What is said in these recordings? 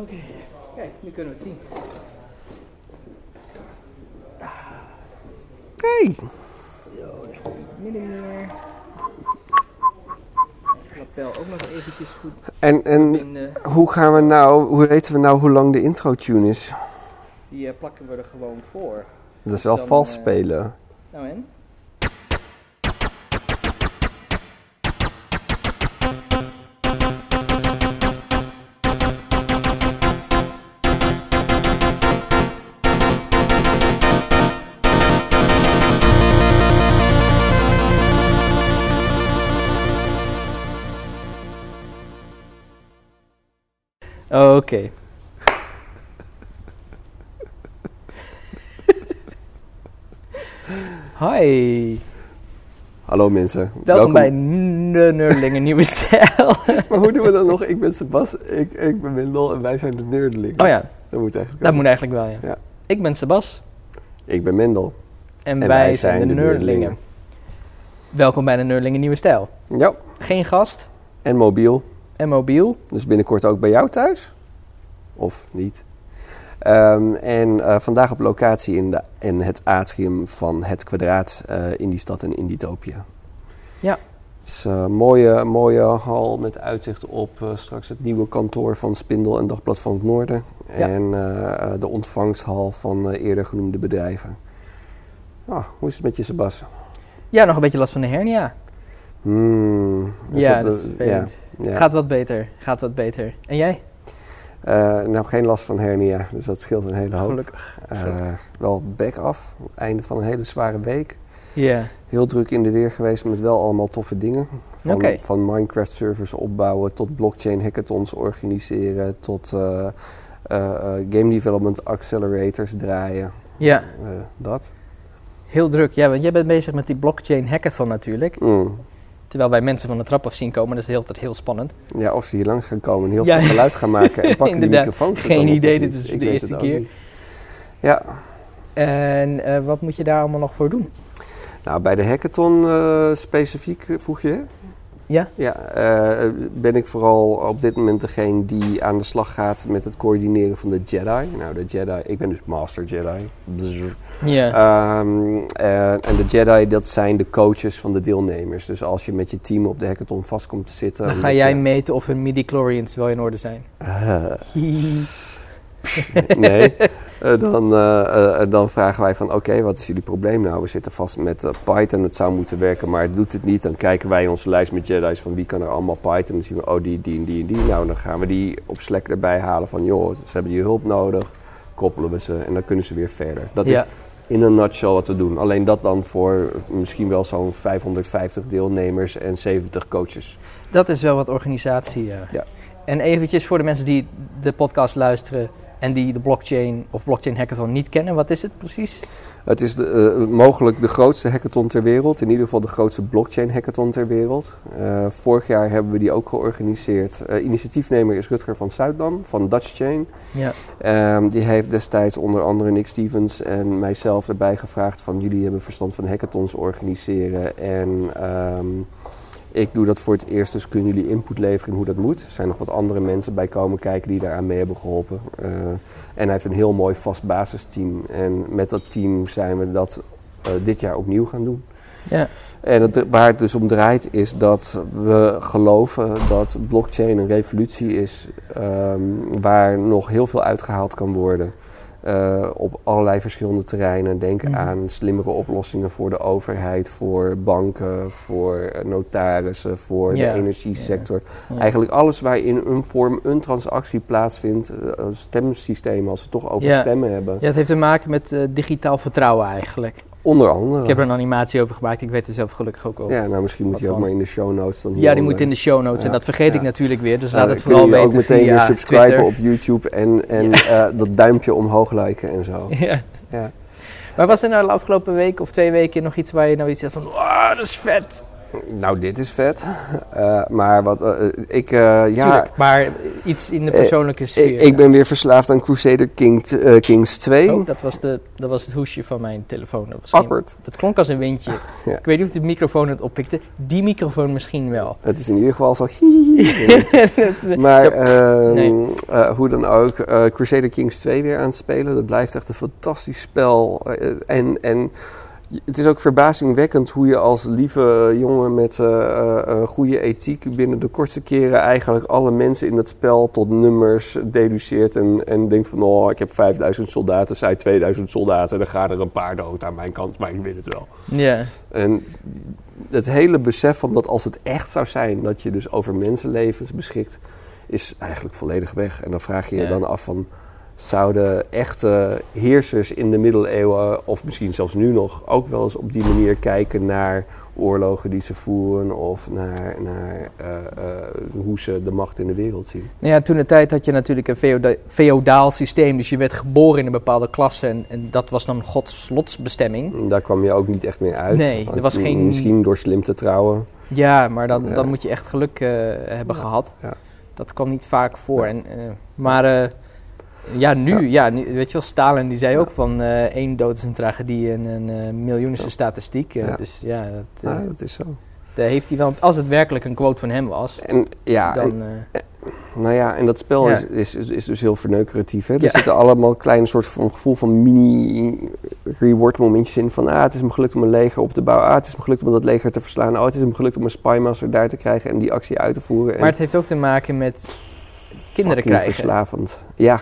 Oké, kijk, nu kunnen we het zien. Hey. Midden meer. Lapel ook nog eventjes goed En, en in. hoe gaan we nou, hoe weten we nou hoe lang de intro tune is? Die eh, plakken we er gewoon voor. Dat is wel Dan, vals eh, spelen. Nou en? Oké. Hi. Hallo mensen. Welkom, bij de Nerdlingen Nieuwe Stijl. Maar hoe doen we dat nog? Ik ben Sebas, ik, ik ben Wendel en wij zijn de Nerdelingen. Oh ja, Dat moet eigenlijk dat ook. moet eigenlijk wel, ja. Ja. Ik ben Sebas Ik ben Mendel. en, En wij, zijn, de, Nerdlingen. Welkom bij de Nerdlingen Nieuwe Stijl. Ja. Geen gast En mobiel. En mobiel. Dus binnenkort ook bij jou thuis? Of niet? Ehm, en eh, vandaag op locatie in, de, in het atrium van het kwadraat eh, in die stad en in Ditopia. Ja. Dus een mooie, mooie hal met uitzicht op straks het nieuwe kantoor van Spindel en Dagblad van het Noorden. Ja. En de ontvangsthal van eerder genoemde bedrijven. Ah, hoe is het met je, Sebas? Ja, nog een beetje last van de hernia. Hmm, ja, dat is vervelend. ja, ja. Gaat wat beter, gaat wat beter. En jij? Eh, nou, geen last van hernia, dus dat scheelt een hele hoop. Gelukkig. Eh, wel back af, einde van een hele zware week. Ja. Heel druk in de weer geweest met wel allemaal toffe dingen. Van, van Minecraft servers opbouwen tot blockchain hackathons organiseren, tot eh, game development accelerators draaien. Ja, dat. heel druk. Ja, want jij bent bezig met die blockchain hackathon natuurlijk. Mm. Terwijl wij mensen van de trap af zien komen, dat is de hele tijd heel spannend. Ja, of ze hier langs gaan komen en heel Ja. veel geluid gaan maken en pakken de er Geen idee, dit is Ik de eerste keer. niet. Ja, En eh, wat moet je daar allemaal nog voor doen? nou bij de hackathon eh, specifiek eh, vroeg je. Ja? Ja, eh, ben ik vooral op dit moment degene die aan de slag gaat met het coördineren van de Jedi. Nou, de Jedi, ik ben dus Master Jedi. Ja. Ehm, eh, en de Jedi, dat zijn de coaches van de deelnemers. Dus als je met je team op de hackathon vast komt te zitten... Dan ga jij je- meten of hun midi-chlorians wel in orde zijn. Eh, nee, dan, eh, eh, dan vragen wij van oké, wat is jullie probleem nou? We zitten vast met eh, Python, het zou moeten werken, maar het doet het niet. Dan kijken wij in onze lijst met Jedi's van wie kan er allemaal Python. Dan zien we, oh die, die en die en die. Nou, dan gaan we die op Slack erbij halen van joh, ze hebben je hulp nodig. Koppelen we ze en dan kunnen ze weer verder. Dat ja. is in een nutshell wat we doen. Alleen dat dan voor misschien wel zo'n 550 deelnemers en 70 coaches. Dat is wel wat organisatie. ja. Ja. En eventjes voor de mensen die de podcast luisteren en die de blockchain of blockchain hackathon niet kennen, wat is het precies? Het is de, eh, mogelijk de grootste hackathon ter wereld. In ieder geval de grootste blockchain hackathon ter wereld. Eh, vorig jaar hebben we die ook georganiseerd. Eh, initiatiefnemer is Rutger van Zuidam van Dutch Chain. Ja. Ehm, die heeft destijds onder andere Nick Stevens en mijzelf erbij gevraagd van jullie hebben verstand van hackathons organiseren. En ehm, ik doe dat voor het eerst, dus kunnen jullie input leveren in hoe dat moet. Er zijn nog wat andere mensen bij komen kijken die daaraan mee hebben geholpen. Eh, en hij heeft een heel mooi vast basisteam. En met dat team zijn we dat eh, dit jaar opnieuw gaan doen. Ja. En het, waar het dus om draait is dat we geloven dat blockchain een revolutie is ehm, waar nog heel veel uitgehaald kan worden. Eh, op allerlei verschillende terreinen. Denk Mhm. aan slimmere oplossingen voor de overheid, voor banken, voor eh, notarissen, voor de energiesector. Eigenlijk alles waar in een vorm een transactie plaatsvindt. stemsystemen, als we het toch over stemmen hebben. Ja, het heeft te maken met digitaal vertrouwen eigenlijk. Onder andere. Ik heb er een animatie over gemaakt, ik weet er zelf gelukkig ook over. Ja, nou misschien moet je ook maar in de show notes dan Ja, die moet in de show notes en dat vergeet ik natuurlijk weer, dus Nou, laat het vooral je weten ook meteen weer subscriben Twitter. op YouTube en, en eh, dat duimpje omhoog liken en zo. Ja. Ja. Maar was er nou de afgelopen week of twee weken nog iets waar je nou iets had van, oh, dat is vet. Nou, dit is vet. Eh, maar wat eh, ik, ja, Tuurlijk, maar iets in de Eh, persoonlijke sfeer. ik ben weer verslaafd aan Crusader King, eh, Kings 2. Oh, dat was, de, dat was het hoesje van mijn telefoon. Dat, geen- dat klonk als een windje. Ja. Ik weet niet of de microfoon het oppikte. Die microfoon misschien wel. Het is in ieder geval zo. Dus, maar zo- nee. hoe dan ook, eh, Crusader Kings 2 weer aan het spelen. Dat blijft echt een fantastisch spel. En, en het is ook verbazingwekkend hoe je als lieve jongen met een goede ethiek binnen de kortste keren eigenlijk alle mensen in het spel tot nummers deduceert. En, en denkt van, oh, ik heb 5000 soldaten, zij 2000 soldaten. Dan gaan er een paar dood aan mijn kant, maar ik weet het wel. ja. En het hele besef van dat als het echt zou zijn dat je dus over mensenlevens beschikt, is eigenlijk volledig weg. En dan vraag je je dan af van, zouden echte heersers in de middeleeuwen, of misschien zelfs nu nog, ook wel eens op die manier kijken naar oorlogen die ze voeren of naar, naar eh, eh, hoe ze de macht in de wereld zien? Nou ja, toen de tijd had je natuurlijk een feoda- feodaal systeem. Dus je werd geboren in een bepaalde klasse. En, en dat was dan Gods lotsbestemming. Daar kwam je ook niet echt meer uit. Nee, er was geen- Misschien door slim te trouwen. Ja, maar dan, Ja. dan moet je echt geluk eh, hebben gehad. ja. Dat kwam niet vaak voor. En, maar ja, nu, ja. nu, weet je wel, Stalin die zei ook van eh, één dood is een tragedie en een eh miljoen is een statistiek. Eh. Dus ja, dat, Ja, dat is zo. daar heeft hij wel, als het werkelijk een quote van hem was, En ja, dan... Nou ja, en dat spel Ja. is, is, is, dus heel verneukeratief. Hè? Er Ja. zitten allemaal kleine soort van gevoel van mini-reward momentjes in. Van ah, het is me gelukt om een leger op te bouwen. Ah, het is me gelukt om dat leger te verslaan. Oh, het is me gelukt om een spymaster daar te krijgen en die actie uit te voeren. maar het heeft ook te maken met kinderen krijgen. verslavend. Ja.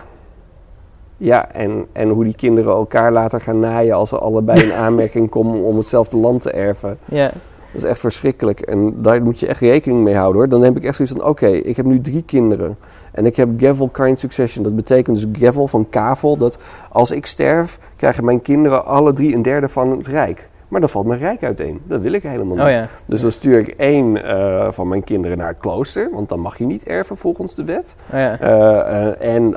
Ja, en, en hoe die kinderen elkaar later gaan naaien als ze allebei in aanmerking komen om hetzelfde land te erven. Ja, Dat is echt verschrikkelijk. En daar moet je echt rekening mee houden hoor. Dan heb ik echt zoiets van: oké, ik heb nu drie kinderen. En ik heb Gavel Kind Succession. Dat betekent dus Gavel van kavel. Dat als ik sterf, krijgen mijn kinderen alle drie een derde van het rijk. Maar dan valt mijn rijk uiteen. Dat wil ik helemaal niet. oh ja. Dus dan stuur ik één eh, van mijn kinderen naar het klooster. Want dan mag je niet erven volgens de wet. Oh ja. Eh, eh, en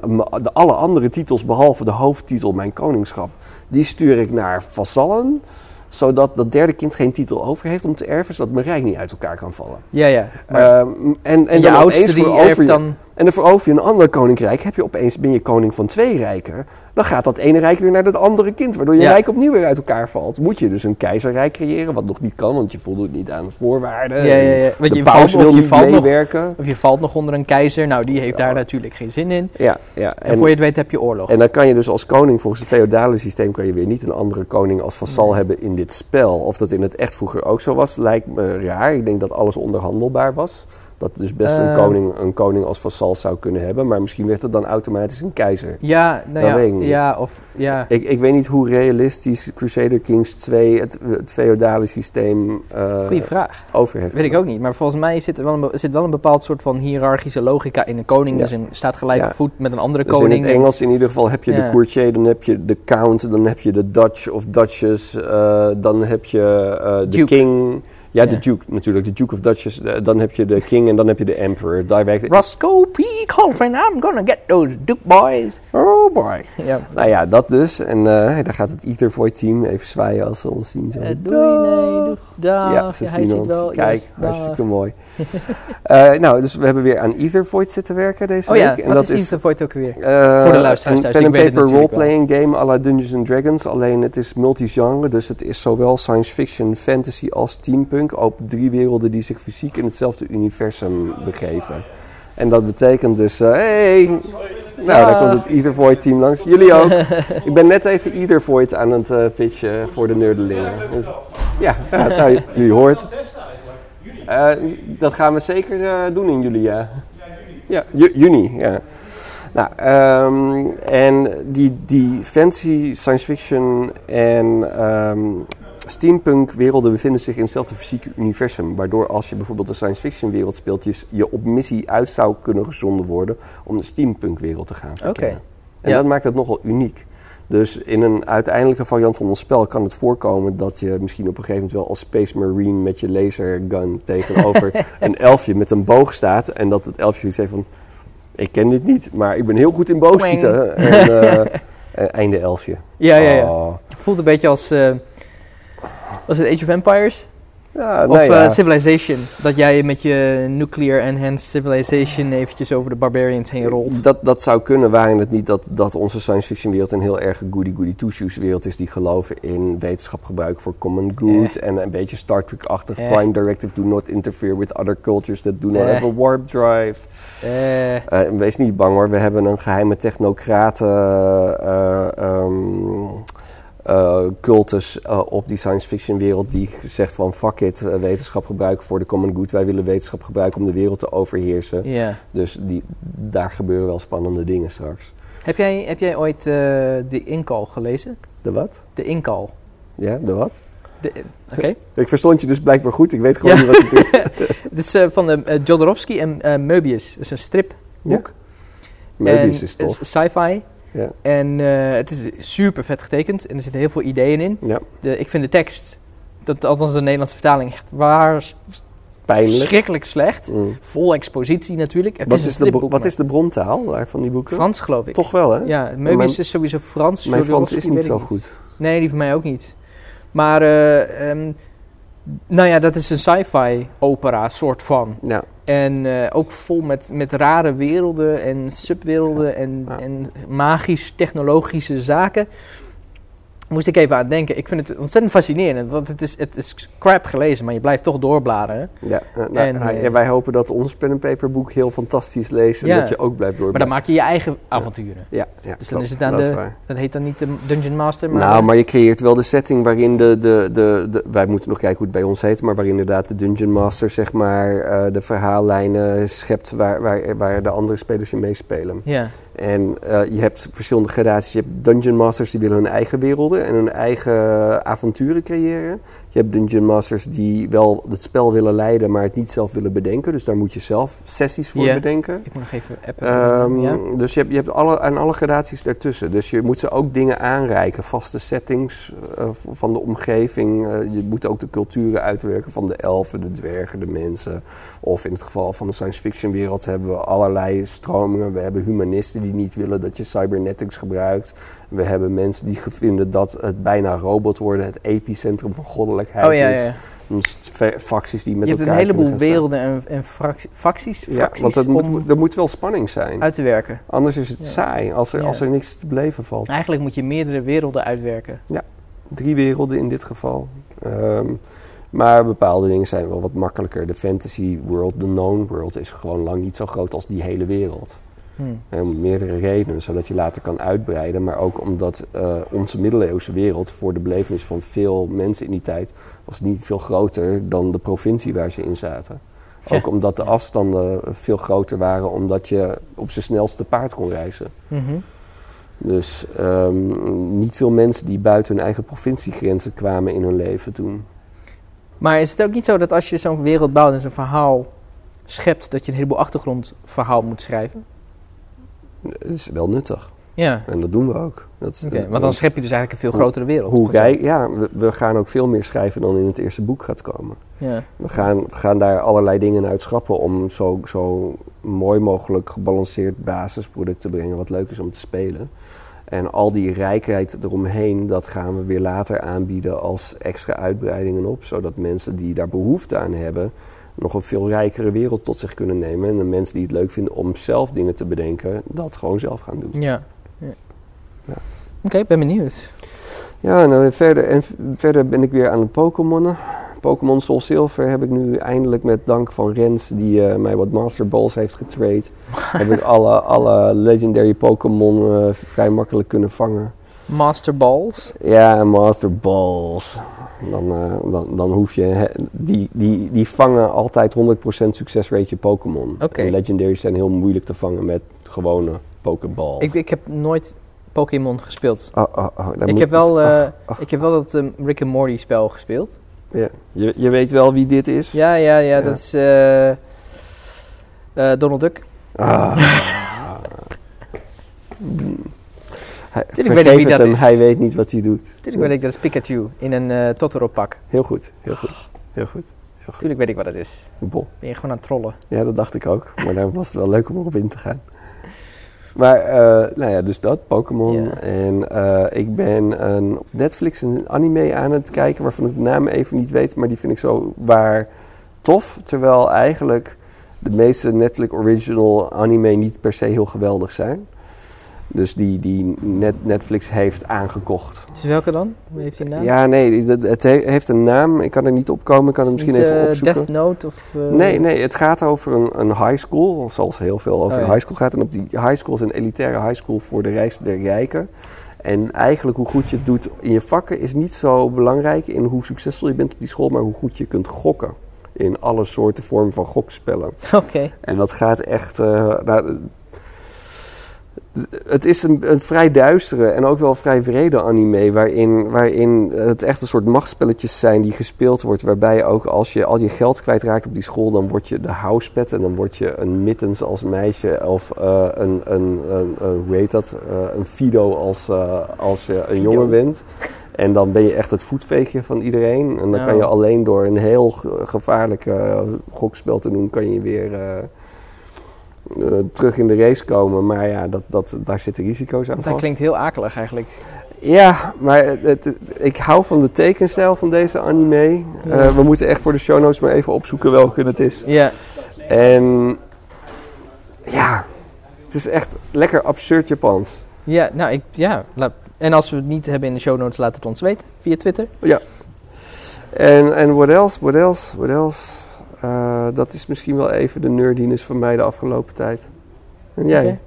de alle andere titels, behalve de hoofdtitel Mijn Koningschap, die stuur ik naar vassallen. Zodat dat derde kind geen titel over heeft om te erven, zodat mijn rijk niet uit elkaar kan vallen. Ja, ja. Maar, en, en, je dan oudste die verover erft je- dan... En dan verover je een ander koninkrijk, heb je opeens, ben je koning van twee rijken. Dan gaat dat ene rijk weer naar dat andere kind, waardoor je Ja. rijk opnieuw weer uit elkaar valt. Moet je dus een keizerrijk creëren, wat nog niet kan, want je voldoet niet aan de voorwaarden. Ja, ja, ja. Want De je paus valt, wil of je niet valt nog meewerken. Of je valt nog onder een keizer. Nou, die heeft Ja. daar natuurlijk geen zin in. Ja, ja. En, voor je het weet heb je oorlog. En dan kan je dus als koning, volgens het feodale systeem, kan je weer niet een andere koning als vasal Nee. hebben in dit spel. Of dat in het echt vroeger ook zo was, lijkt me raar. Ik denk dat alles onderhandelbaar was. Dat dus best een, Ehm. koning, een koning als vasal zou kunnen hebben. Maar misschien werd het dan automatisch een keizer. ja, nou weet ik ja, ja, of ja. Ik, ik weet niet hoe realistisch Crusader Kings 2 het, het feodale systeem eh, Goeie vraag. over heeft. Weet ik ook niet. Maar volgens mij zit er wel een, zit wel een bepaald soort van hiërarchische logica in. Een koning Ja. dus een, staat gelijk Ja. op voet met een andere Dus in koning. het Engels in ieder geval heb je Ja. de courtier, dan heb je de count, dan heb je de Dutch of Duchess, eh, dan heb je eh, de Duke. king. Ja, de. Duke natuurlijk, de Duke of Duchess. eh, dan heb je de king en dan heb je de emperor. Daar werkt Roscoe P. Colvin, I'm gonna get those Duke boys. Oh boy. Ja. Nou ja, dat dus. En hey, daar gaat het Ethervoid team even zwaaien als ze ons zien. Zo. Eh, doei, nee, doeg, dag. Ja, ze Ja, zien ziet ons. wel, Kijk, yes, dag. hartstikke mooi. Eh, nou, dus we hebben weer aan Ethervoid zitten werken deze Oh ja, week. wat is Ethervoid ook weer? Voor de luisteraars Een thuis, pen ik and weet het paper natuurlijk roleplaying game à la Dungeons and Dragons. Alleen het is multigenre, dus het is zowel science fiction, fantasy als steampunk. Op drie werelden die zich fysiek in hetzelfde universum begeven. En dat betekent dus, hey, nou daar Ja. komt het Ethervoid team langs. Jullie ook. Ik ben net even Ethervoid aan het eh, pitchen voor de nerdelingen. Dus, ja, ja, nou, j- jullie hoort. Eh, dat gaan we zeker eh, doen in juli, ja. Ja, ju- juni, ja. Nou, ehm, en die, die fantasy, science fiction en ehm, steampunk werelden bevinden zich in hetzelfde fysieke universum. Waardoor als je bijvoorbeeld een science fiction wereld speelt, je, je op missie uit zou kunnen gezonden worden om de steampunk wereld te gaan verkennen. En Ja. dat maakt het nogal uniek. Dus in een uiteindelijke variant van ons spel kan het voorkomen dat je misschien op een gegeven moment wel als Space Marine met je lasergun tegenover een elfje met een boog staat. En dat het elfje zegt van, ik ken dit niet, maar ik ben heel goed in boogschieten. En, en einde elfje. Ja, ja, ja. Oh. Het voelt een beetje als... eh was het Age of Empires? Ja, Of ja. eh, Civilization, dat jij met je Nuclear Enhanced Civilization eventjes over de Barbarians heen rolt. Dat, dat zou kunnen, waren het niet dat, dat onze science fiction wereld een heel erg goody-goody two-shoes wereld is die geloven in wetenschap gebruiken voor common good en een beetje Star Trek-achtig prime directive, do not interfere with other cultures that do not have a warp drive. Eh, wees niet bang hoor, we hebben een geheime technocraten ehm, eh, cultus eh, op die science fiction wereld die zegt van fuck it, eh, wetenschap gebruiken voor de common good. Wij willen wetenschap gebruiken om de wereld te overheersen. ja. Dus die, daar gebeuren wel spannende dingen straks. Heb jij, heb jij ooit de Inkal gelezen? De wat? De Inkal. Ja, de wat? De- Oké. Ik verstond je dus blijkbaar goed. Ik weet gewoon Ja. niet wat het is. Het is eh, van de, Jodorowsky en Möbius. Het is een stripboek. Möbius En is tof. sci-fi. Ja. En eh, het is super vet getekend. En er zitten heel veel ideeën in. ja, De, ik vind de tekst, dat, althans de Nederlandse vertaling, echt waar pijnlijk. verschrikkelijk slecht. Mm. Vol expositie natuurlijk. Het Wat, is de, wat maar is de brontaal daar van die boeken? Frans geloof ik. Toch wel, hè? Ja, mijn- Möbius is sowieso Frans. Mijn Frans is niet zo goed. Nee, die van mij ook niet. Maar, eh, ehm, nou ja, dat is een sci-fi opera, soort van. Ja, En eh, ook vol met, met rare werelden en subwerelden en, Ja. en magisch-technologische zaken. Moest ik even aan denken. Ik vind het ontzettend fascinerend, want het is, het is crap gelezen, maar je blijft toch doorbladeren. ja. eh, nou, En, nou, eh, ja, wij hopen dat ons pen en paper boek heel fantastisch leest en Ja. dat je ook blijft door. Maar dan maak je je eigen avonturen. Ja, ja Dus dan klopt, is het aan dat is de- waar. Dat heet dan niet de Dungeon Master, maar... Nou, maar je creëert wel de setting waarin de, de, de, de... Wij moeten nog kijken hoe het bij ons heet, maar waarin inderdaad de Dungeon Master, zeg maar, eh, de verhaallijnen schept waar, waar, waar de andere spelers in meespelen. Ja, En eh, je hebt verschillende gradaties. Je hebt Dungeon Masters die willen hun eigen werelden en hun eigen avonturen creëren. Je hebt Dungeon Masters die wel het spel willen leiden, maar het niet zelf willen bedenken. Dus daar moet je zelf sessies voor bedenken. ik moet nog even appen. Ehm, ja. Dus je hebt, je hebt alle, en alle gradaties daartussen. Dus je moet ze ook dingen aanreiken. Vaste settings eh, van de omgeving. Eh, je moet ook de culturen uitwerken van de elfen, de dwergen, de mensen. Of in het geval van de science fiction wereld hebben we allerlei stromingen. We hebben humanisten die niet willen dat je cybernetics gebruikt. We hebben mensen die vinden dat het bijna robot worden het epicentrum van goddelijkheid Oh ja, is. ja. Dus fa- facties die met Je hebt een elkaar heleboel werelden en, en fractie- facties. Ja, fracties want het om moet, er moet wel spanning zijn. uit te werken. Anders is het Ja. saai als er, Ja. als er niks te beleven valt. Eigenlijk moet je meerdere werelden uitwerken. Drie werelden in dit geval. Ehm, maar bepaalde dingen zijn wel wat makkelijker. De fantasy world, de known world, is gewoon lang niet zo groot als die hele wereld. En om meerdere redenen, zodat je later kan uitbreiden. Maar ook omdat eh, onze middeleeuwse wereld voor de belevenis van veel mensen in die tijd... was niet veel groter dan de provincie waar ze in zaten. Ja. Ook omdat de afstanden veel groter waren, omdat je op zijn snelste paard kon reizen. Mhm. Dus ehm, niet veel mensen die buiten hun eigen provinciegrenzen kwamen in hun leven toen. Maar is het ook niet zo dat als je zo'n wereld bouwt en zo'n verhaal schept, dat je een heleboel achtergrondverhaal moet schrijven? Het is wel nuttig. Ja. En dat doen we ook. Dat eh, want dan schep je dus eigenlijk een veel grotere wereld. hoe rijk, ja, we, we gaan ook veel meer schrijven dan in het eerste boek gaat komen. Ja. We gaan, we gaan daar allerlei dingen uit schrappen om zo, zo mooi mogelijk gebalanceerd basisproduct te brengen wat leuk is om te spelen. En al die rijkheid eromheen, dat gaan we weer later aanbieden als extra uitbreidingen op. Zodat mensen die daar behoefte aan hebben, nog een veel rijkere wereld tot zich kunnen nemen. En de mensen die het leuk vinden om zelf dingen te bedenken, dat gewoon zelf gaan doen. Ja. ja. Ja. Oké, ik ben benieuwd. Ja, dan verder, en verder ben ik weer aan het Pokémonnen. Pokémon Soul Silver heb ik nu eindelijk met dank van Rens, die eh, mij wat Master Balls heeft getrade. heb ik alle, alle legendary Pokémon eh, vrij makkelijk kunnen vangen. Master Balls. Ja, Master Balls. Dan, eh, dan, dan hoef je... die, die, die vangen altijd 100% succesrate je Pokémon. Oké. En legendaries zijn heel moeilijk te vangen met gewone Pokéballs. Ik, ik heb nooit Pokémon gespeeld. Oh, oh, oh, Ik moet heb, wel, eh, ach, ach. ik heb wel dat ehm, Rick and Morty spel gespeeld. Ja. Je, je weet wel wie dit is? Ja, ja, ja, Ja. dat is eh, Donald Duck. Ah. Hij, weet ik wie dat hem, is. hij weet niet wat hij doet. Tuurlijk weet ik dat is Pikachu in een eh, Totoro pak. Heel goed, heel goed, heel goed. Heel goed. Tuurlijk weet ik wat het is. Bol. Ben je gewoon aan het trollen. Ja, dat dacht ik ook. Maar dan was het wel leuk om erop in te gaan. Maar, eh, nou ja, dus dat, Pokémon. Ja. En eh, ik ben een, op Netflix een anime aan het kijken waarvan ik de naam even niet weet, maar die vind ik zo waar tof. Terwijl eigenlijk de meeste Netflix original anime niet per se heel geweldig zijn. Dus die, die net, Netflix heeft aangekocht. Dus welke dan? Hoe heeft die naam? Ja, nee, het he- heeft een naam. Ik kan er niet op komen. Ik kan het Is misschien niet, even eh, opzoeken. Death Note of... eh, Nee, nee, het gaat over een, een high school, of zoals heel veel over Oh, ja. een high school gaat. En op die high school is een elitaire high school voor de rijkste der rijken. En eigenlijk hoe goed je het doet in je vakken is niet zo belangrijk in hoe succesvol je bent op die school, maar hoe goed je kunt gokken. In alle soorten vormen van gokspellen. Oké. En dat gaat echt. eh, nou, het is een, een vrij duistere en ook wel vrij vrede anime. Waarin, waarin het echt een soort machtsspelletjes zijn die gespeeld wordt. Waarbij ook als je al je geld kwijtraakt op die school, dan word je de housepet. En dan word je een mittens als meisje. Of eh, een, een, een, een, hoe heet dat? Eh, een Fido als, eh, als je een jongen bent. En dan ben je echt het voetveegje van iedereen. En dan kan je alleen door een heel ge- gevaarlijk eh, gokspel te doen, kan je weer eh, terug in de race komen. Maar ja, dat, dat, daar zitten risico's aan Dat vast. klinkt heel akelig eigenlijk. Ja, maar het, het- ik hou van de tekenstijl van deze anime. Ja. Eh, we moeten echt voor de show notes maar even opzoeken welke het is. Ja. En ja, het is echt lekker absurd Japans. Ja, nou, ik... Ja. en als we het niet hebben in de show notes, laat het ons weten. Via Twitter. En, en what else, what else, what else? Eh, dat is misschien wel even de nerdiness van mij de afgelopen tijd. En jij?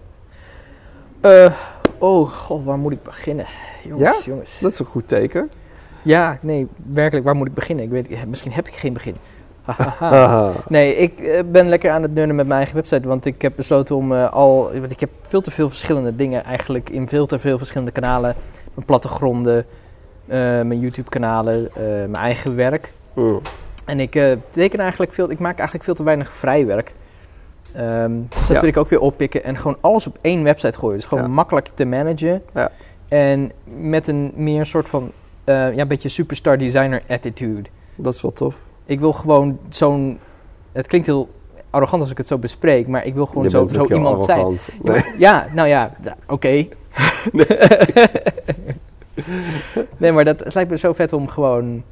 Eh, oh, god, waar moet ik beginnen? Jongens, jongens. Dat is een goed teken. Ja, nee, werkelijk, waar moet ik beginnen? Ik weet, misschien heb ik geen begin. Nee, ik eh, ben lekker aan het nerden met mijn eigen website, want ik heb besloten om al... Want ik heb veel te veel verschillende dingen eigenlijk in veel te veel verschillende kanalen. Mijn plattegronden, eh, mijn YouTube-kanalen, mijn eigen werk. Mm. En ik eh, teken eigenlijk veel, ik maak eigenlijk veel te weinig vrijwerk. Ehm dus dat Ja. wil ik ook weer oppikken en gewoon alles op één website gooien. Dus gewoon Ja. makkelijk te managen. Ja. En met een meer soort van, eh, ja, een beetje superstar designer attitude. Dat is wel tof. Ik wil gewoon zo'n, het klinkt heel arrogant als ik het zo bespreek, maar ik wil gewoon zo, zo iemand zijn. arrogant. Ja, Nee. maar- ja, nou ja, oké. nee, maar dat, het lijkt me zo vet om gewoon,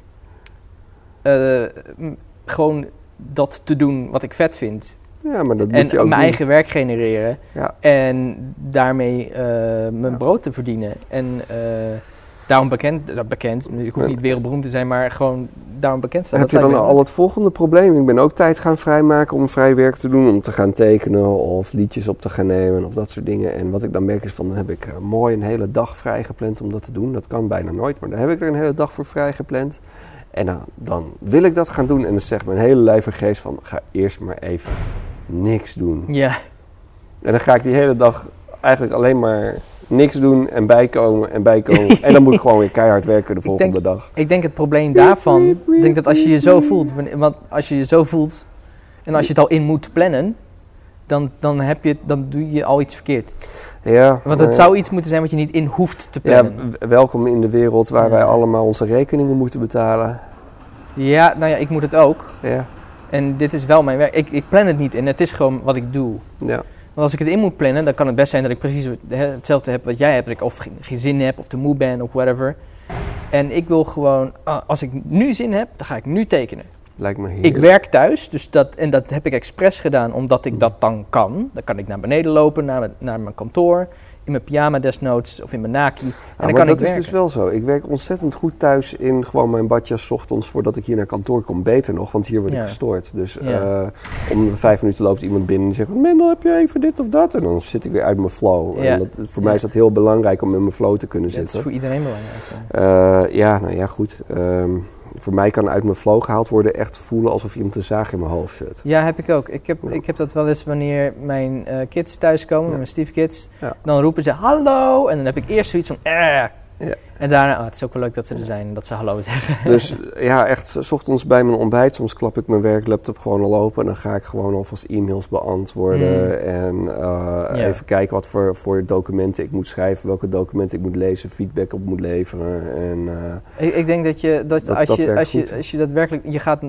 m- gewoon dat te doen wat ik vet vind. Ja, maar dat En moet je ook mijn doen. eigen werk genereren. Ja. En daarmee eh, mijn Ja. brood te verdienen. En eh, daarom bekend, nou, bekend, ik hoef niet wereldberoemd te zijn, maar gewoon daarom bekend staan. Heb je Dat dan al het volgende probleem? Ik ben ook tijd gaan vrijmaken om vrij werk te doen, om te gaan tekenen of liedjes op te gaan nemen of dat soort dingen. En wat ik dan merk is van, dan heb ik mooi een hele dag vrij gepland om dat te doen. Dat kan bijna nooit, maar dan heb ik er een hele dag voor vrij gepland. En dan, dan wil ik dat gaan doen en dan zegt mijn hele lijve geest van, ga eerst maar even niks doen. Ja, En dan ga ik die hele dag eigenlijk alleen maar niks doen en bijkomen en bijkomen. en dan moet ik gewoon weer keihard werken de volgende denk- dag. ik denk het probleem daarvan, ik denk dat als je je zo voelt, want als je je zo voelt en als je het al in moet plannen, dan, dan, heb je, dan doe je al iets verkeerd. Ja, Want het zou iets moeten zijn wat je niet in hoeft te Ja, plannen. w- welkom in de wereld waar Ja. wij allemaal onze rekeningen moeten betalen. Ja, nou ja, ik moet het ook. Ja, En dit is wel mijn werk. Ik, ik plan het niet en het is gewoon wat ik doe. ja. Want als ik het in moet plannen, dan kan het best zijn dat ik precies hetzelfde heb wat jij hebt. Dat ik of geen, zin heb, of te moe ben, of whatever. En ik wil gewoon, ah, als ik nu zin heb, dan ga ik nu tekenen. lijkt me Ik heerlijk. werk thuis, dus dat, en dat heb ik expres gedaan omdat ik dat dan kan. Dan kan ik naar beneden lopen, naar, naar mijn kantoor, in mijn pyjama desnoods, of in mijn naki. En Ja, dan maar kan dat ik is werken. dus wel zo. Ik werk ontzettend goed thuis in gewoon mijn badjas ochtends voordat ik hier naar kantoor kom. Beter nog, want hier word ik Ja. gestoord. Dus Ja. eh, om vijf minuten loopt iemand binnen en zegt... Mendel, heb je even dit of dat? En dan zit ik weer uit mijn flow. En dat, voor mij is dat heel belangrijk om in mijn flow te kunnen Dat is zitten. voor iedereen belangrijk. ja. Eh, ja, nou ja, goed. Ehm, voor mij kan uit mijn flow gehaald worden echt voelen alsof iemand een zaag in mijn hoofd zet. Ja, heb ik ook. Ik heb, Ja. ik heb dat wel eens wanneer mijn eh, kids thuiskomen, Ja. mijn stiefkids. Ja. Dan roepen ze hallo. En dan heb ik eerst zoiets van eh. Ja. En daarna, oh, het is ook wel leuk dat ze er zijn en dat ze hallo zeggen. Dus ja, echt, s ochtends bij mijn ontbijt, soms klap ik mijn werklaptop gewoon al open. En dan ga ik gewoon alvast e-mails beantwoorden. Mm. En eh, even kijken wat voor, voor documenten ik moet schrijven, welke documenten ik moet lezen, feedback op moet leveren. En eh, Ik, ik denk dat je, dat, Dat- als, dat je, als, je, als je daadwerkelijk, je gaat,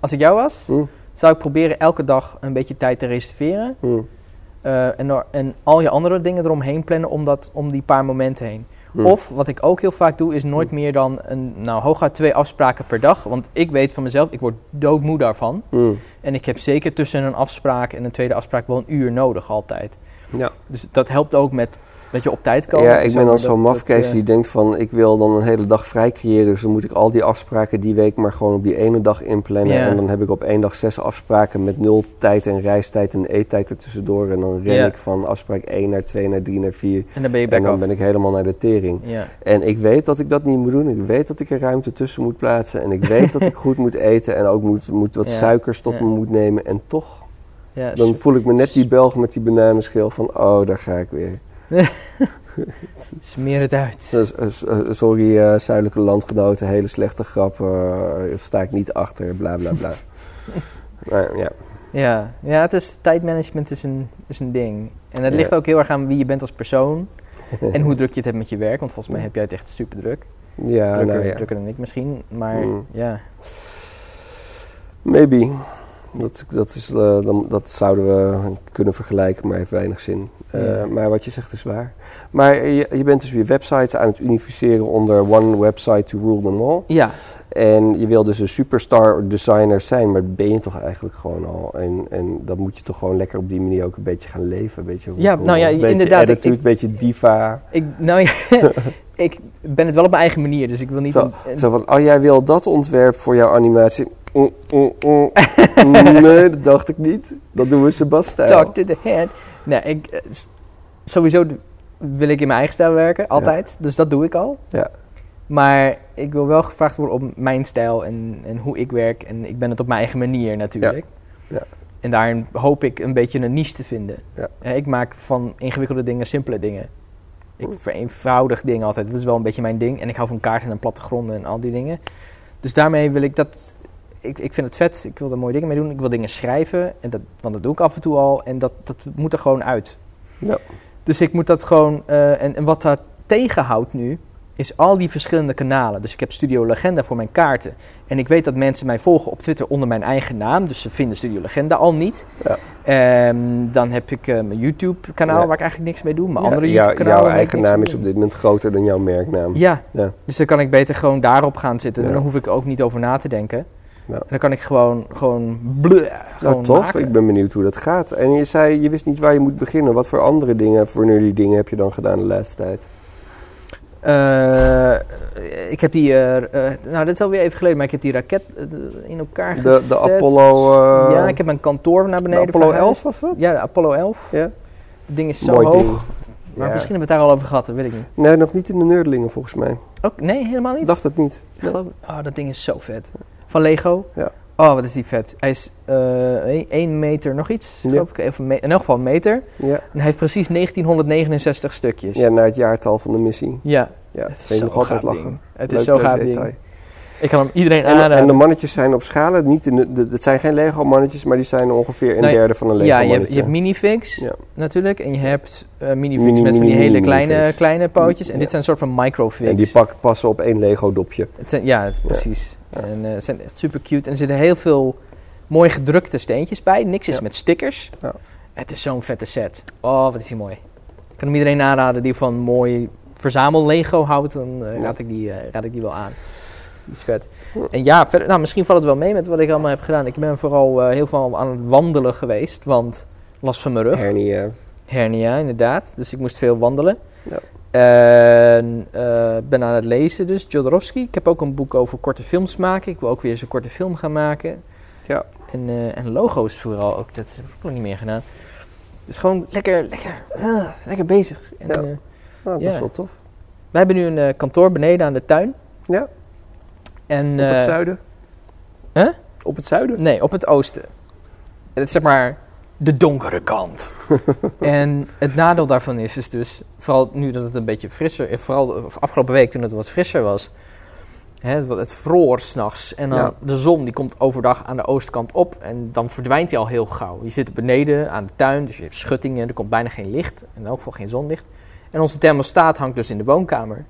als ik jou was, hm, zou ik proberen elke dag een beetje tijd te reserveren. hm, Eh, en, en al je andere dingen eromheen plannen om, dat, om die paar momenten heen. Hm. Of wat ik ook heel vaak doe, is nooit meer dan een, nou, hooguit twee afspraken per dag. Want ik weet van mezelf, ik word doodmoe daarvan. Hm. En ik heb zeker tussen een afspraak en een tweede afspraak wel een uur nodig altijd. Ja. Dus dat helpt ook met dat je op tijd komen. Ja, ik ben dan zo'n mafkees eh, die denkt van ik wil dan een hele dag vrij creëren. Dus dan moet ik al die afspraken die week maar gewoon op die ene dag inplannen. En dan heb ik op één dag zes afspraken met nul tijd en reistijd en eettijd ertussendoor. En dan ren ik van afspraak 1 naar 2 naar 3 naar 4. En dan ben je En back dan off. ben ik helemaal naar de tering. En ik weet dat ik dat niet moet doen. Ik weet dat ik er ruimte tussen moet plaatsen. En ik weet dat ik goed moet eten. En ook moet, moet wat suikers tot me moet nemen. En toch, Ja, dan voel ik me net die Belg met die bananenschil van... Oh, daar ga ik weer. smeer het uit. Dus, eh, s- eh, sorry, eh, zuidelijke landgenoten, hele slechte grap. eh, sta ik niet achter, bla bla bla. maar ja, Ja, ja het is, tijdmanagement is een, is een ding. En het Ja. ligt ook heel erg aan wie je bent als persoon. en hoe druk je het hebt met je werk. Want volgens mij heb jij het echt super druk. ja, drukker, nou ja. drukker dan ik misschien. Maar Mm. ja. Maybe. Dat, dat, is, eh, dan, dat zouden we kunnen vergelijken, maar heeft weinig zin. Eh, Ja. Maar wat je zegt is waar. Maar je, je bent dus weer websites aan het unificeren onder one website to rule them all. Ja, En je wil dus een superstar designer zijn, maar dat ben je toch eigenlijk gewoon al. En, en dan moet je toch gewoon lekker op die manier ook een beetje gaan leven. Een beetje Ja, nou ja, een inderdaad, ik- attitude, ik- een beetje diva. ik, nou ja, ik ben het wel op mijn eigen manier. Dus ik wil niet... Zo, een- een- Zo van, oh jij wil dat ontwerp voor jouw animatie. Mm, mm, mm. nee, dat dacht ik niet. Dat doen we Sebastijn. talk to the head. Nee, ik, eh, sowieso wil ik in mijn eigen stijl werken, altijd. Dus dat doe ik al. Ja. Maar ik wil wel gevraagd worden op mijn stijl en, en hoe ik werk. En ik ben het op mijn eigen manier natuurlijk. Ja. En daarin hoop ik een beetje een niche te vinden. Ja. Eh, Ik maak van ingewikkelde dingen simpele dingen. Ik vereenvoudig dingen altijd. Dat is wel een beetje mijn ding. En ik hou van kaarten en plattegronden en al die dingen. Dus daarmee wil ik dat... Ik, ik vind het vet. Ik wil er mooie dingen mee doen. Ik wil dingen schrijven. En dat, want dat doe ik af en toe al. En dat, dat moet er gewoon uit. Ja. Dus ik moet dat gewoon... eh, en, en wat daar tegenhoudt nu... is al die verschillende kanalen. Dus ik heb Studio Legenda voor mijn kaarten. En ik weet dat mensen mij volgen op Twitter onder mijn eigen naam. Dus ze vinden Studio Legenda al niet. Ja. Ehm, dan heb ik eh, mijn YouTube-kanaal Ja. waar ik eigenlijk niks mee doe. Mijn Ja, andere YouTube-kanaal jouw eigen naam is op dit moment groter dan jouw merknaam. Ja. Ja. dus dan kan ik beter gewoon daarop gaan zitten. En dan hoef ik ook niet over na te denken. Ja. En dan kan ik gewoon, gewoon, bleh, gewoon Nou, tof. maken. Ik ben benieuwd hoe dat gaat. En je zei, je wist niet waar je moet beginnen. Wat voor andere dingen, voor nerdy dingen heb je dan gedaan de laatste tijd? Eh, ik heb die, eh, eh, nou dat is alweer even geleden, maar ik heb die raket in elkaar De, gezet. de Apollo... ja, ik heb mijn kantoor naar de beneden Apollo verhuisd. 11 was dat? Ja, de Apollo 11. Ja. Het ding is zo Mooi hoog. ding. Maar Ja. misschien hebben we het daar al over gehad, dat weet ik niet. Nee, nog niet in de nerdlingen volgens mij. Ook, nee, helemaal niet. Ik dacht het niet. Ik geloof, oh, dat ding is zo vet. Van Lego? Ja. Oh, wat is die vet. Hij is eh 1 meter nog iets, Ja. ik. Of in elk geval een meter. Ja. En hij heeft precies 1969 stukjes. ja, naar het jaartal van de missie. Ja, Ja, het is zo nog altijd lachen. ding. Het Leuk, is leuk gaaf detail. ding. Ik kan hem iedereen En, aanraden. en de mannetjes zijn op schalen, niet in de, de- het zijn geen Lego mannetjes, maar die zijn ongeveer een Nee, derde van een Lego ja, je hebt, mannetje. je hebt minifigs Ja. natuurlijk. En je hebt eh minifigs Mini, met van mini, die hele mini kleine, kleine pootjes. En Ja. dit zijn een soort van microfigs. en die pak, passen op één Lego dopje. Het zijn, ja, het- precies. En ze zijn echt super cute. En er zitten heel veel mooi gedrukte steentjes bij. Niks is Ja. met stickers. Ja. Het is zo'n vette set. Oh, wat is die mooi. Ik kan hem iedereen aanraden die van mooi verzamel Lego houdt. Dan eh, raad, ik die, eh, raad ik die wel aan. Die is vet. En ja, verder, nou, misschien valt het wel mee met wat ik allemaal heb gedaan. Ik ben vooral heel veel aan het wandelen geweest. Want last van mijn rug. Hernia. Hernia, inderdaad. Dus ik moest veel wandelen. En eh, ben aan het lezen dus, Jodorowsky. Ik heb ook een boek over korte films maken. Ik wil ook weer eens een korte film gaan maken. Ja. En, eh, en logo's vooral ook. Dat heb ik nog niet meer gedaan. Dus gewoon lekker, lekker, ah, lekker bezig. En, Ja. eh, Nou, dat Ja. is wel tof. wij hebben nu een eh, kantoor beneden aan de tuin. Ja. En, Op eh, het zuiden. Huh? Op het zuiden? Nee, op het oosten. Het is zeg maar de donkere kant. en het nadeel daarvan is, is dus, vooral nu dat het een beetje frisser is, vooral de afgelopen week toen het wat frisser was, hè, het, het vroor s'nachts. En dan Ja. de zon die komt overdag aan de oostkant op en dan verdwijnt hij al heel gauw. Je zit beneden aan de tuin, dus je hebt schuttingen, er komt bijna geen licht, in elk geval geen zonlicht. En onze thermostaat hangt dus in de woonkamer.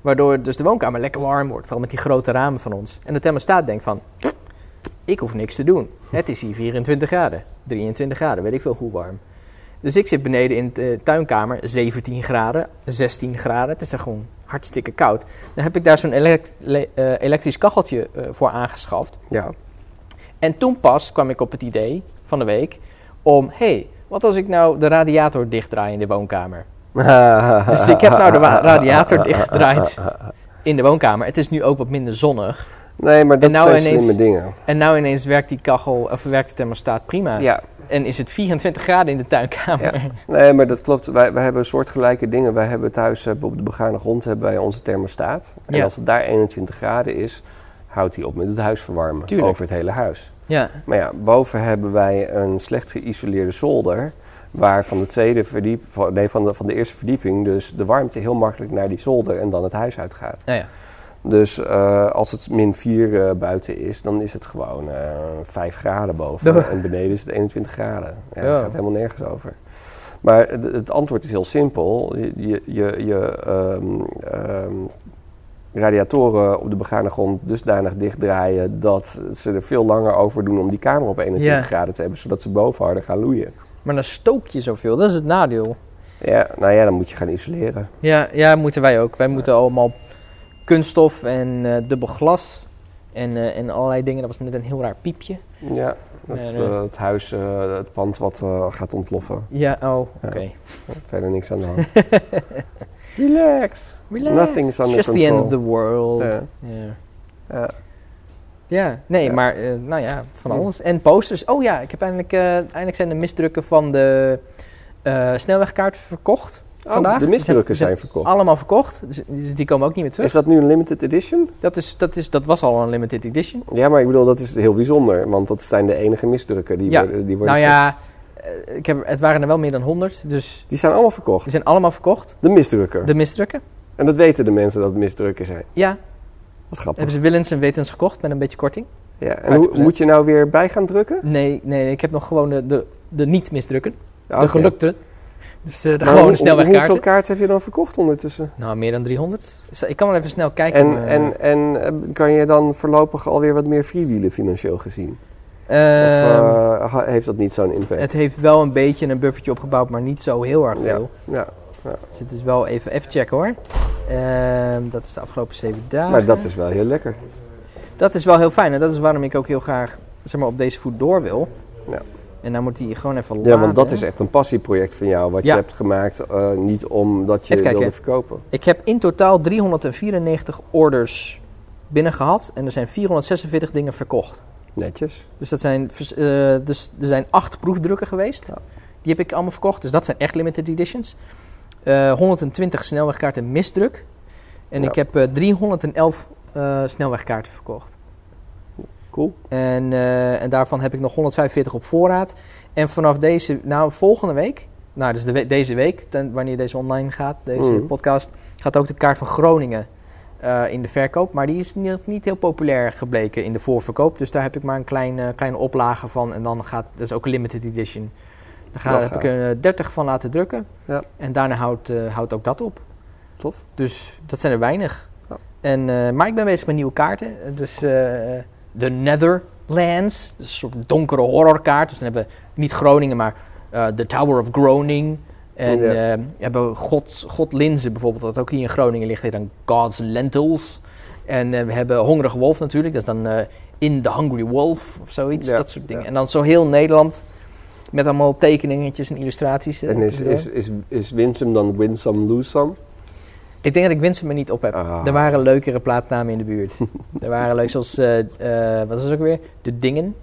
Waardoor dus de woonkamer lekker warm wordt, vooral met die grote ramen van ons. En de thermostaat denkt van, ik hoef niks te doen. Het is hier 24 graden, 23 graden, weet ik veel hoe warm. Dus ik zit beneden in de tuinkamer, 17 graden, 16 graden. Het is daar gewoon hartstikke koud. Dan heb ik daar zo'n elekt- eh, elektrisch kacheltje eh, voor aangeschaft. Ja. En toen pas kwam ik op het idee van de week om, hé, hey, wat als ik nou de radiator dichtdraai in de woonkamer? Dus ik heb nou de radiator dichtgedraaid in de woonkamer. Het is nu ook wat minder zonnig. Nee, maar dat nou zijn ineens- slimme dingen. En nou ineens werkt die kachel, of werkt de thermostaat prima. Ja, En is het 24 graden in de tuinkamer. Ja. nee, maar dat klopt. Wij, wij hebben soortgelijke dingen. Wij hebben thuis eh, op de begane grond hebben wij onze thermostaat. En Ja. als het daar 21 graden is, houdt hij op met het huis verwarmen. Tuurlijk. Over het hele huis. Ja, Maar ja, boven hebben wij een slecht geïsoleerde zolder. Waar van de, tweede verdiep, van- nee, van, de, van de eerste verdieping dus de warmte heel makkelijk naar die zolder en dan het huis uitgaat. nou ja. Dus eh, als het min 4 eh, buiten is, dan is het gewoon eh 5 graden boven. Ja. En beneden is het 21 graden. Ja, Ja. Dat gaat helemaal nergens over. Maar het, het antwoord is heel simpel. Je, je, je, ehm, ehm, radiatoren op de begane grond dusdanig dichtdraaien dat ze er veel langer over doen om die kamer op 21 Ja. graden te hebben, zodat ze boven harder gaan loeien. Maar dan stook je zoveel. Dat is het nadeel. Ja, nou ja, dan moet je gaan isoleren. Ja, ja moeten wij ook. Wij moeten allemaal kunststof en eh, dubbel glas en, eh, en allerlei dingen. Dat was net een heel raar piepje. Ja, dat is eh, het huis, het pand wat gaat ontploffen. Ja, oh, oké. Ja. Verder niks aan de hand. Relax. Relax. Nothing is under just the end of the world. Ja. Ja. Ja. Ja, nee, Ja. maar nou ja, van alles. En posters. Oh ja, ik heb eindelijk, eindelijk zijn de misdrukken van de snelwegkaart verkocht. Oh, vandaag. de misdrukken Zijn- zijn verkocht. Allemaal verkocht. Dus dus die komen ook niet meer terug. Is dat nu een limited edition? Dat, is, dat, is, dat was al een limited edition. Ja, maar ik bedoel, dat is heel bijzonder. Want dat zijn de enige misdrukken die Ja. worden... Die, worden Nou ja, eh, ik heb, het waren er wel meer dan 100. Dus die zijn allemaal verkocht. die zijn allemaal verkocht. De misdrukken. De misdrukken. En dat weten de mensen dat het misdrukken zijn. Ja, Wat grappig. hebben ze willens en wetens gekocht met een beetje korting. Ja. En hoe, 50%. moet je nou weer bij gaan drukken? Nee, nee, ik heb nog gewoon de, de, de niet misdrukken. Ja, De gelukte. Dus eh, de Maar gewone hoe- snelwegkaarten. Hoeveel kaarten heb je dan verkocht ondertussen? Nou, meer dan 300. Dus ik kan wel even snel kijken. En, eh, en, en eh, kan je dan voorlopig alweer wat meer freewheelen financieel gezien? Of ehm, eh, heeft dat niet zo'n impact? het heeft wel een beetje een buffertje opgebouwd, maar niet zo heel erg Ja. veel. Ja, Dus het is wel even, even checken hoor. Ehm, dat is de afgelopen zeven dagen. maar dat is wel heel lekker. Dat is wel heel fijn en dat is waarom ik ook heel graag zeg maar, op deze voet door wil. Ja. En dan moet hij gewoon even Ja, laden. want dat is echt een passieproject van jou, wat Ja. je hebt gemaakt, eh, niet omdat je wilde verkopen. Ik heb in totaal 394 orders binnen gehad en er zijn 446 dingen verkocht. Netjes. Dus, dat zijn, eh, dus er zijn acht proefdrukken geweest. Ja. Die heb ik allemaal verkocht. Dus dat zijn echt limited editions. Eh 120 snelwegkaarten misdruk. En Ja. ik heb eh, 311 eh, snelwegkaarten verkocht. Cool. En, eh, en daarvan heb ik nog 145 op voorraad. En vanaf deze, nou volgende week, nou dus de we- deze week, ten- wanneer deze online gaat, deze Mhm. podcast, gaat ook de kaart van Groningen eh, in de verkoop. Maar die is niet, niet heel populair gebleken in de voorverkoop. Dus daar heb ik maar een klein, eh, kleine oplage van. En dan gaat, dat is ook een limited edition. Daar ga, heb ik er 30 van laten drukken. Ja. En daarna houdt, houdt ook dat op. Tof. Dus dat zijn er weinig. Ja. En, maar ik ben bezig met nieuwe kaarten. Eh, Dus eh, de Netherlands. Een soort donkere horrorkaart. Dus dan hebben we niet Groningen, maar eh The Tower of Groaning. En Ja. eh, we hebben God, God Linze bijvoorbeeld, dat ook hier in Groningen ligt. heet dan God's Lentils. En eh, we hebben Hongerige Wolf natuurlijk. Dat is dan eh, In the Hungry Wolf of zoiets. Ja, Dat soort dingen. ja. En dan zo heel Nederland. Met allemaal tekeningetjes en illustraties. eh, En is, is, is, is dan win some, lose some? Ik denk dat ik Winsum er niet op heb. Ah. Er waren leukere plaatsnamen in de buurt. er waren leuk zoals, eh, eh, wat was het ook weer? De Dingen.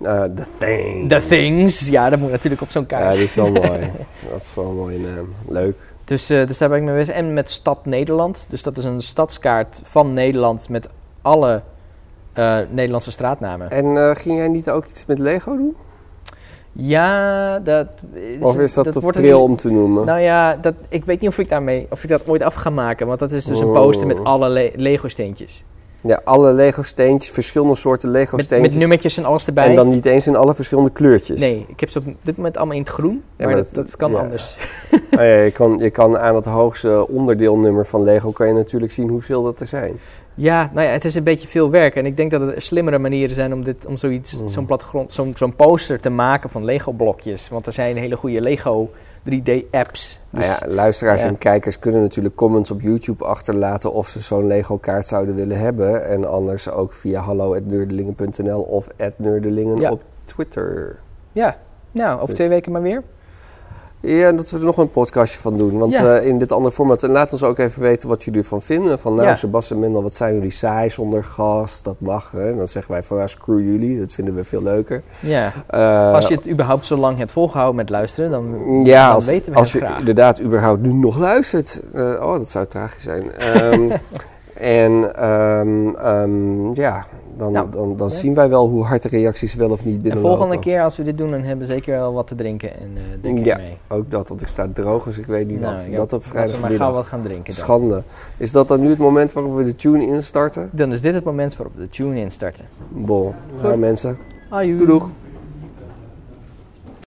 Eh, the Thing. The Things. Ja, dat moet natuurlijk op zo'n Ja, kaart. dat is wel mooi. dat is wel een mooie naam. Leuk. dus, dus daar ben ik mee bezig. En met Stad Nederland. Dus dat is een stadskaart van Nederland met alle Nederlandse straatnamen. En ging jij niet ook iets met Lego doen? Ja, dat... Of is dat, te wordt pril om te noemen? Nou ja, dat, ik weet niet of ik daarmee, of ik dat ooit af ga maken. Want dat is dus een Oh. poster met alle le- Lego steentjes. Ja, alle Lego steentjes, verschillende soorten Lego Met, steentjes. met nummertjes en alles erbij. En dan niet eens in alle verschillende kleurtjes. Nee, ik heb ze op dit moment allemaal in het groen. Ja, maar maar dat, dat- dat kan ja. anders. Oh ja, je, kan, je kan aan het hoogste onderdeelnummer van Lego kan je natuurlijk zien hoeveel dat er zijn. Ja, nou ja, het is een beetje veel werk. En ik denk dat er slimmere manieren zijn om, dit, om zoiets, Mhm. zo'n plattegrond, zo'n zo'n poster te maken van Lego-blokjes. Want er zijn hele goede Lego 3D-apps. Nou ja, luisteraars ja. en kijkers kunnen natuurlijk comments op YouTube achterlaten of ze zo'n Lego kaart zouden willen hebben. En anders ook via hallo.nerdelingen.nl of @nerdelingen Ja. op Twitter. ja, nou, over Dus- twee weken maar weer. Ja, dat we er nog een podcastje van doen. Want Ja. eh, in dit andere format, en laat ons ook even weten wat jullie ervan vinden. Van nou, Ja. Sebas en Mendel, wat zijn jullie saai zonder gast? Dat mag. Hè? En dan zeggen wij van, ja, screw jullie. Dat vinden we veel leuker. Ja, Eh, als je het überhaupt zo lang hebt volgehouden met luisteren, dan, ja, dan als, weten we als het je graag. inderdaad überhaupt nu nog luistert. Eh, oh, dat zou tragisch zijn. Ehm, en ehm, ehm, ja, dan, Nou, dan, dan ja. zien wij wel hoe hard de reacties wel of niet En binnenlopen. volgende keer als we dit doen, dan hebben we zeker wel wat te drinken en eh denk Ja. ik mee. Ook dat, want ik sta droog, dus ik weet niet Nou, wat. ja, dat op we maar vrijdagmiddag. gauw wat gaan drinken dan. Schande. Is dat dan nu het moment waarop we de tune instarten? Dan is dit het moment waarop we de tune instarten. Bon, nou mensen. Doei doeg.